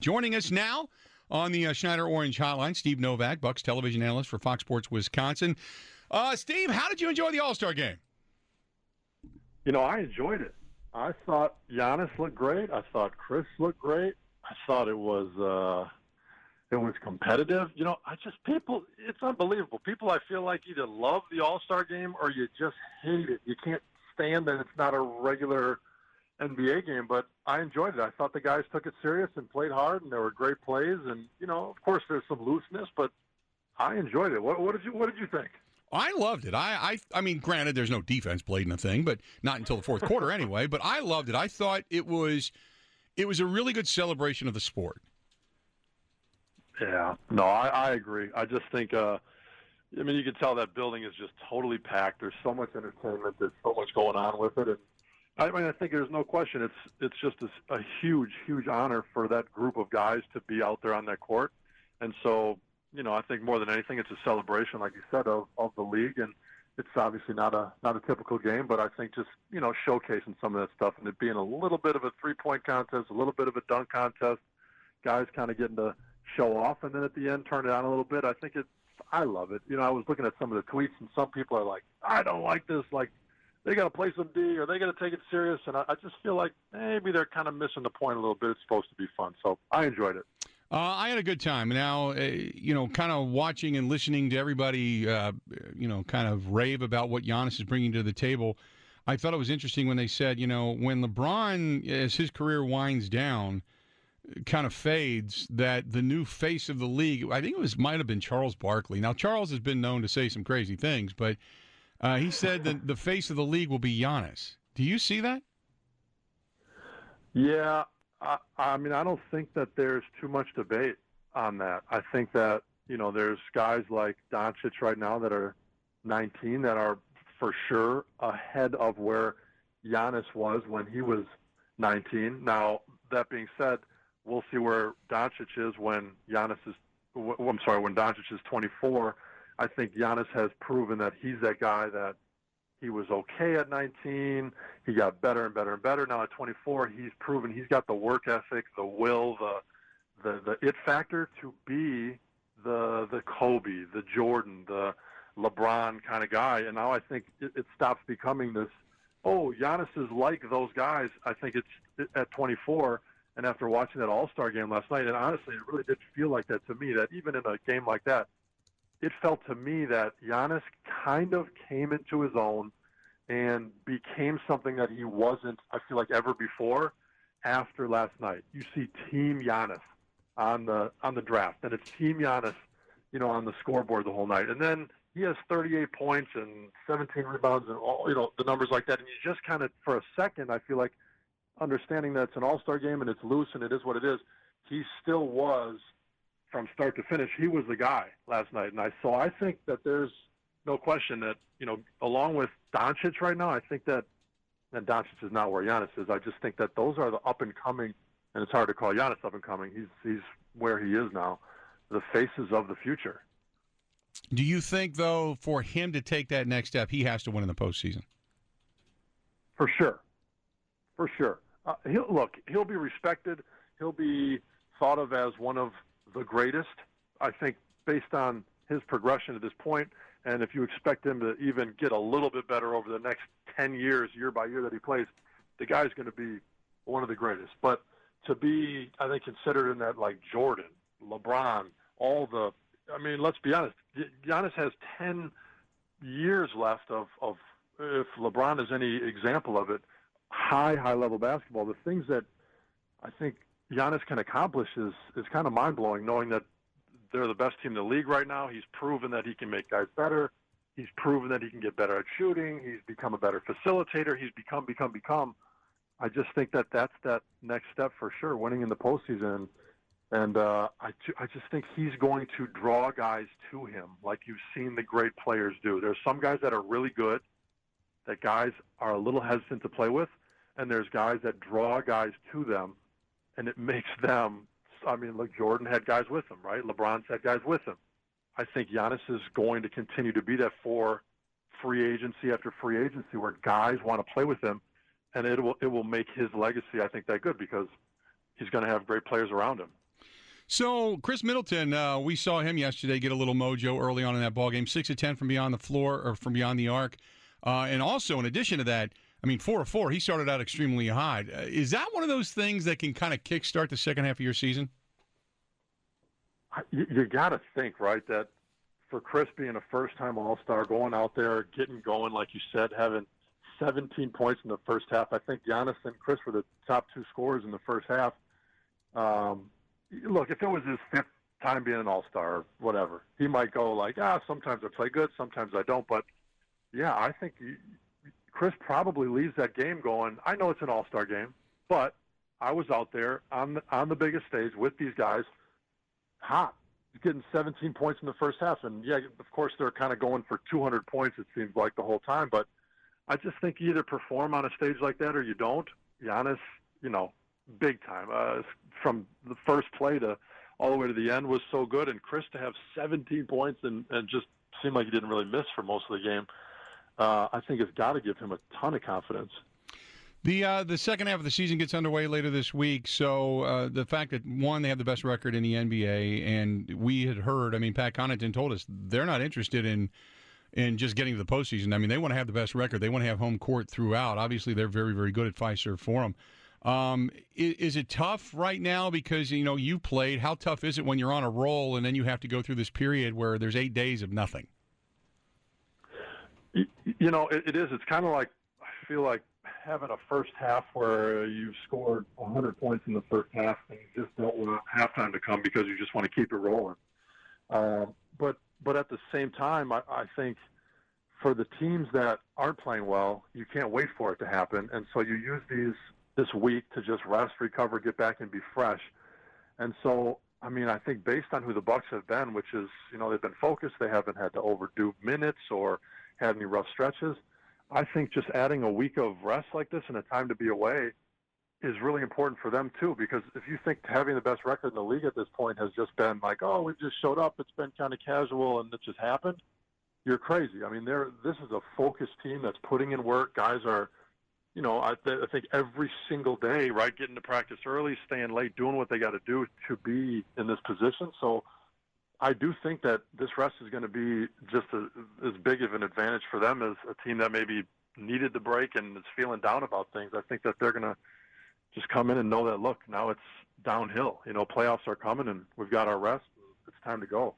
Joining us now on the uh, Schneider Orange Hotline, Steve Novak, Bucks television analyst for Fox Sports Wisconsin. Uh, Steve, how did you enjoy the All Star game? You know, I enjoyed it. I thought Giannis looked great. I thought Khris looked great. I thought it was uh, it was competitive. You know, I just people. It's unbelievable. People, I feel like either love the All Star game or you just hate it. You can't stand that it's not a regular NBA game, but I enjoyed it. I thought the guys took it serious and played hard, and there were great plays. And you know, of course, there's some looseness, but I enjoyed it. What, what did you What did you think? I loved it. I, I I mean, granted, there's no defense played in the thing, but not until the fourth quarter anyway. But I loved it. I thought it was it was a really good celebration of the sport. Yeah, no, I, I agree. I just think, uh, I mean, you can tell that building is just totally packed. There's so much entertainment. There's so much going on with it, and I mean, I think there's no question. It's it's just a, a huge, huge honor for that group of guys to be out there on that court, and so you know, I think more than anything, it's a celebration, like you said, of of the league, and it's obviously not a not a typical game, but I think just you know showcasing some of that stuff and it being a little bit of a three point contest, a little bit of a dunk contest, guys kind of getting to show off, and then at the end turn it on a little bit. I think it's I love it. You know, I was looking at some of the tweets, and some people are like, I don't like this, like they got to play some D or they got to take it serious. And I, I just feel like maybe they're kind of missing the point a little bit. It's supposed to be fun. So I enjoyed it. Uh, I had a good time. Now, uh, you know, kind of watching and listening to everybody, uh, you know, kind of rave about what Giannis is bringing to the table. I thought it was interesting when they said, you know, when LeBron, as his career winds down, kind of fades, that the new face of the league, I think it was might have been Charles Barkley. Now, Charles has been known to say some crazy things, but uh, he said that the face of the league will be Giannis. Do you see that? Yeah, I, I mean, I don't think that there's too much debate on that. I think that you know, there's guys like Doncic right now that are 19 that are for sure ahead of where Giannis was when he was 19. Now, that being said, we'll see where Doncic is when Giannis is. I'm sorry, when Doncic is 24 I think Giannis has proven that he's that guy that he was okay at 19. He got better and better and better. Now at 24, he's proven he's got the work ethic, the will, the the the it factor to be the the Kobe, the Jordan, the LeBron kind of guy. And now I think it, it stops becoming this. Oh, Giannis is like those guys. I think it's at 24. And after watching that All Star game last night, and honestly, it really did feel like that to me. That even in a game like that, it felt to me that Giannis kind of came into his own and became something that he wasn't, I feel like, ever before after last night. You see Team Giannis on the on the draft, and it's Team Giannis, you know, on the scoreboard the whole night. And then he has 38 points and 17 rebounds and all, you know, the numbers like that. And you just kind of, for a second, I feel like understanding that it's an All-Star game and it's loose and it is what it is. He still was – from start to finish, he was the guy last night. And I so I think that there's no question that you know, along with Doncic right now, I think that and Doncic is not where Giannis is. I just think that those are the up and coming, and it's hard to call Giannis up and coming. He's he's where he is now, the faces of the future. Do you think though, for him to take that next step, he has to win in the postseason? For sure, for sure. Uh, he'll look. He'll be respected. He'll be thought of as one of the greatest. I think based on his progression to this point, and if you expect him to even get a little bit better over the next 10 years, year by year that he plays, the guy's going to be one of the greatest. But to be, I think, considered in that like Jordan, LeBron, all the, I mean, let's be honest, Giannis has 10 years left of, of if LeBron is any example of it, high, high level basketball. The things that I think Giannis can accomplish is is kind of mind blowing. Knowing that they're the best team in the league right now, he's proven that he can make guys better. He's proven that he can get better at shooting. He's become a better facilitator. He's become, become, become. I just think that that's that next step for sure. Winning in the postseason, And uh, I, I just think he's going to draw guys to him like you've seen the great players do. There's some guys that are really good that guys are a little hesitant to play with, and there's guys that draw guys to them, and it makes them. I mean, look, Jordan had guys with him, right? LeBron's had guys with him. I think Giannis is going to continue to be that for free agency after free agency where guys want to play with him, and it will it will make his legacy, I think, that good because he's going to have great players around him. So Khris Middleton, uh, we saw him yesterday get a little mojo early on in that ball game, six of ten from beyond the floor or from beyond the arc, uh, and also in addition to that, I mean four of four. He started out extremely high. Uh, is that one of those things that can kind of kickstart the second half of your season? You, you got to think right that for Khris being a first-time All-Star, going out there, getting going, like you said, having 17 points in the first half. I think Giannis and Khris were the top two scorers in the first half. Um, look, if it was his fifth time being an All Star, or whatever, he might go like, ah, sometimes I play good, sometimes I don't. But yeah, I think he, Khris probably leaves that game going. I know it's an All Star game, but I was out there on the, on the biggest stage with these guys, hot, getting 17 points in the first half, and yeah, of course they're kind of going for 200 points. It seems like the whole time, but I just think you either perform on a stage like that or you don't. Giannis, you know, big time. Uh, from the first play to all the way to the end was so good, and Khris to have 17 points and, and just seemed like he didn't really miss for most of the game. I think it's got to give him a ton of confidence. The uh, the second half of the season gets underway later this week. So uh, the fact that one they have the best record in the NBA, and we had heard. I mean, Pat Connaughton told us they're not interested in in just getting to the postseason. I mean, they want to have the best record. They want to have home court throughout. Obviously, they're very very good at Fiserv Forum. Um, is, is, it tough right now because you know you played? How tough is it when you're on a roll and then you have to go through this period where there's eight days of nothing? You, know, it, it is. It's kind of like I feel like having a first half where you've scored 100 points in the first half and you just don't want halftime to come because you just want to keep it rolling. Uh, but but at the same time, I, I think for the teams that aren't playing well, you can't wait for it to happen, and so you use these this week to just rest, recover, get back, and be fresh. And so, I mean, I think based on who the Bucks have been, which is, you know, they've been focused, they haven't had to overdo minutes or had any rough stretches. I think just adding a week of rest like this and a time to be away is really important for them too. Because if you think having the best record in the league at this point has just been like, oh, we just showed up, it's been kind of casual, and it just happened, you're crazy. I mean, they're this is a focused team that's putting in work. Guys are you know, I, th- I think every single day, right, getting to practice early, staying late, doing what they got to do to be in this position. So I do think that this rest is going to be just a, as big of an advantage for them as a team that maybe needed the break and is feeling down about things. I think that they're going to just come in and know that, look, now it's downhill. You know, playoffs are coming and we've got our rest. It's time to go.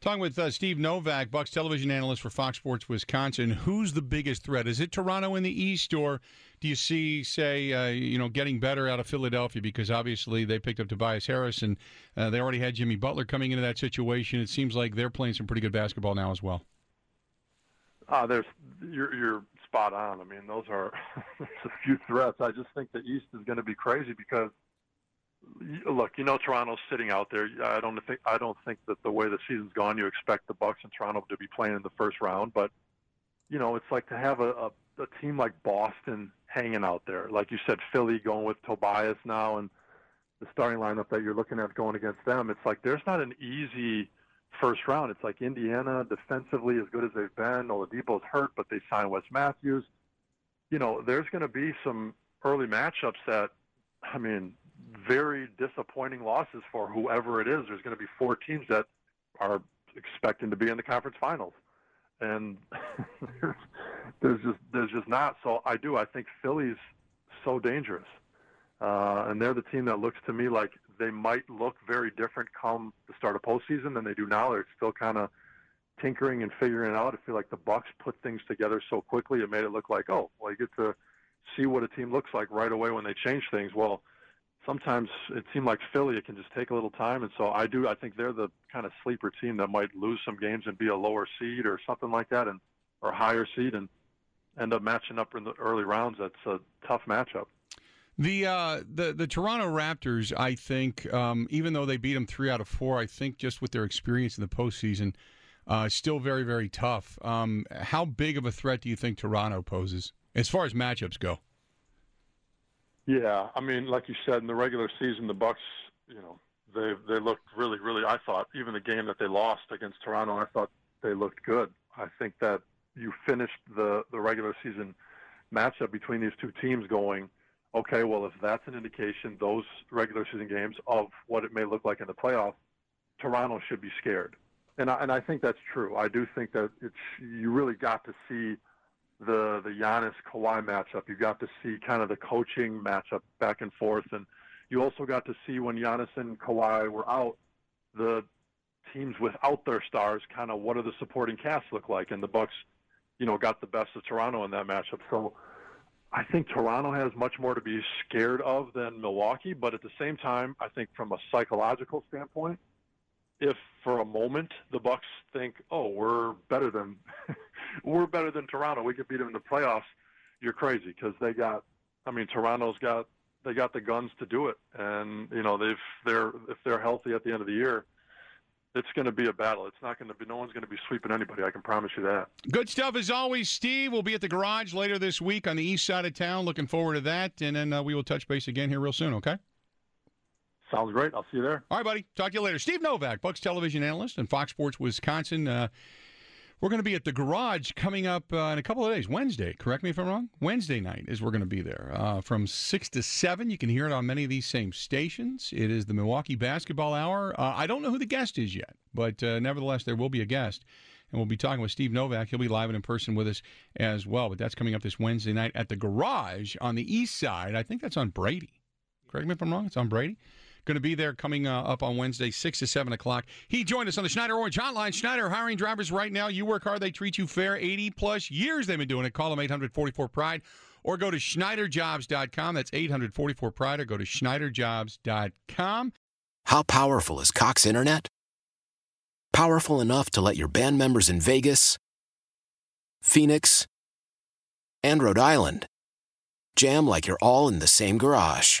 Talking with uh, Steve Novak, Bucks television analyst for Fox Sports Wisconsin. Who's the biggest threat? Is it Toronto in the East, or do you see, say, uh, you know, getting better out of Philadelphia because obviously they picked up Tobias Harris and uh, they already had Jimmy Butler coming into that situation. It seems like they're playing some pretty good basketball now as well. Uh, there's you're, you're spot on. I mean, those are a few threats. I just think the East is going to be crazy because look, you know Toronto's sitting out there. I don't think I don't think that the way the season's gone, you expect the Bucks and Toronto to be playing in the first round. But you know, it's like to have a, a, a team like Boston hanging out there, like you said, Philly going with Tobias now, and the starting lineup that you're looking at going against them. It's like there's not an easy first round. It's like Indiana defensively as good as they've been. Oladipo's hurt, but they signed Wes Matthews. You know, there's going to be some early matchups that, I mean, very disappointing losses for whoever it is. There's going to be four teams that are expecting to be in the conference finals, and there's just there's just not. So I do. I think Philly's so dangerous, uh, and they're the team that looks to me like they might look very different come the start of postseason than they do now. They're still kind of tinkering and figuring it out. I feel like the Bucks put things together so quickly it made it look like, oh, well, you get to see what a team looks like right away when they change things. Well, sometimes it seemed like Philly, it can just take a little time. And so I do, I think they're the kind of sleeper team that might lose some games and be a lower seed or something like that, and or higher seed and end up matching up in the early rounds. That's a tough matchup. The uh, the the Toronto Raptors, I think, um, even though they beat them three out of four, I think just with their experience in the postseason, uh, still very very tough. Um, how big of a threat do you think Toronto poses as far as matchups go? Yeah, I mean, like you said, in the regular season, the Bucks, you know, they they looked really, really. I thought even the game that they lost against Toronto, I thought they looked good. I think that you finished the the regular season matchup between these two teams going, okay, well, if that's an indication, those regular season games of what it may look like in the playoffs, Toronto should be scared, and I, and I think that's true. I do think that it's you really got to see the the Giannis Kawhi matchup. You got to see kind of the coaching matchup back and forth, and you also got to see when Giannis and Kawhi were out, the teams without their stars, kind of what do the supporting cast look like, and the Bucks, you know, got the best of Toronto in that matchup. So. I think Toronto has much more to be scared of than Milwaukee, but at the same time, I think from a psychological standpoint, if for a moment the Bucks think, "Oh, we're better than we're better than Toronto. We could beat them in the playoffs. You're crazy because they got. I mean, Toronto's got they got the guns to do it, and you know they've they're if they're healthy at the end of the year, it's going to be a battle. It's not going to be. No one's going to be sweeping anybody. I can promise you that. Good stuff as always, Steve. We'll be at the garage later this week on the east side of town. Looking forward to that, and then uh, we will touch base again here real soon. Okay. Sounds great. I'll see you there. All right, buddy. Talk to you later. Steve Novak, Bucks television analyst and Fox Sports Wisconsin. Uh, we're going to be at the garage coming up uh, in a couple of days. Wednesday, correct me if I'm wrong. Wednesday night is we're going to be there uh, from six to seven. You can hear it on many of these same stations. It is the Milwaukee Basketball Hour. Uh, I don't know who the guest is yet, but uh, nevertheless, there will be a guest, and we'll be talking with Steve Novak. He'll be live and in person with us as well. But that's coming up this Wednesday night at the garage on the east side. I think that's on Brady. Correct me if I'm wrong. It's on Brady going to be there coming uh, up on Wednesday, 6 to 7 o'clock. He joined us on the Schneider Orange Hotline. Schneider hiring drivers right now. You work hard, they treat you fair. 80 plus years they've been doing it. Call them 844 Pride or go to SchneiderJobs.com. That's 844 Pride or go to SchneiderJobs.com. How powerful is Cox Internet? Powerful enough to let your band members in Vegas, Phoenix, and Rhode Island jam like you're all in the same garage.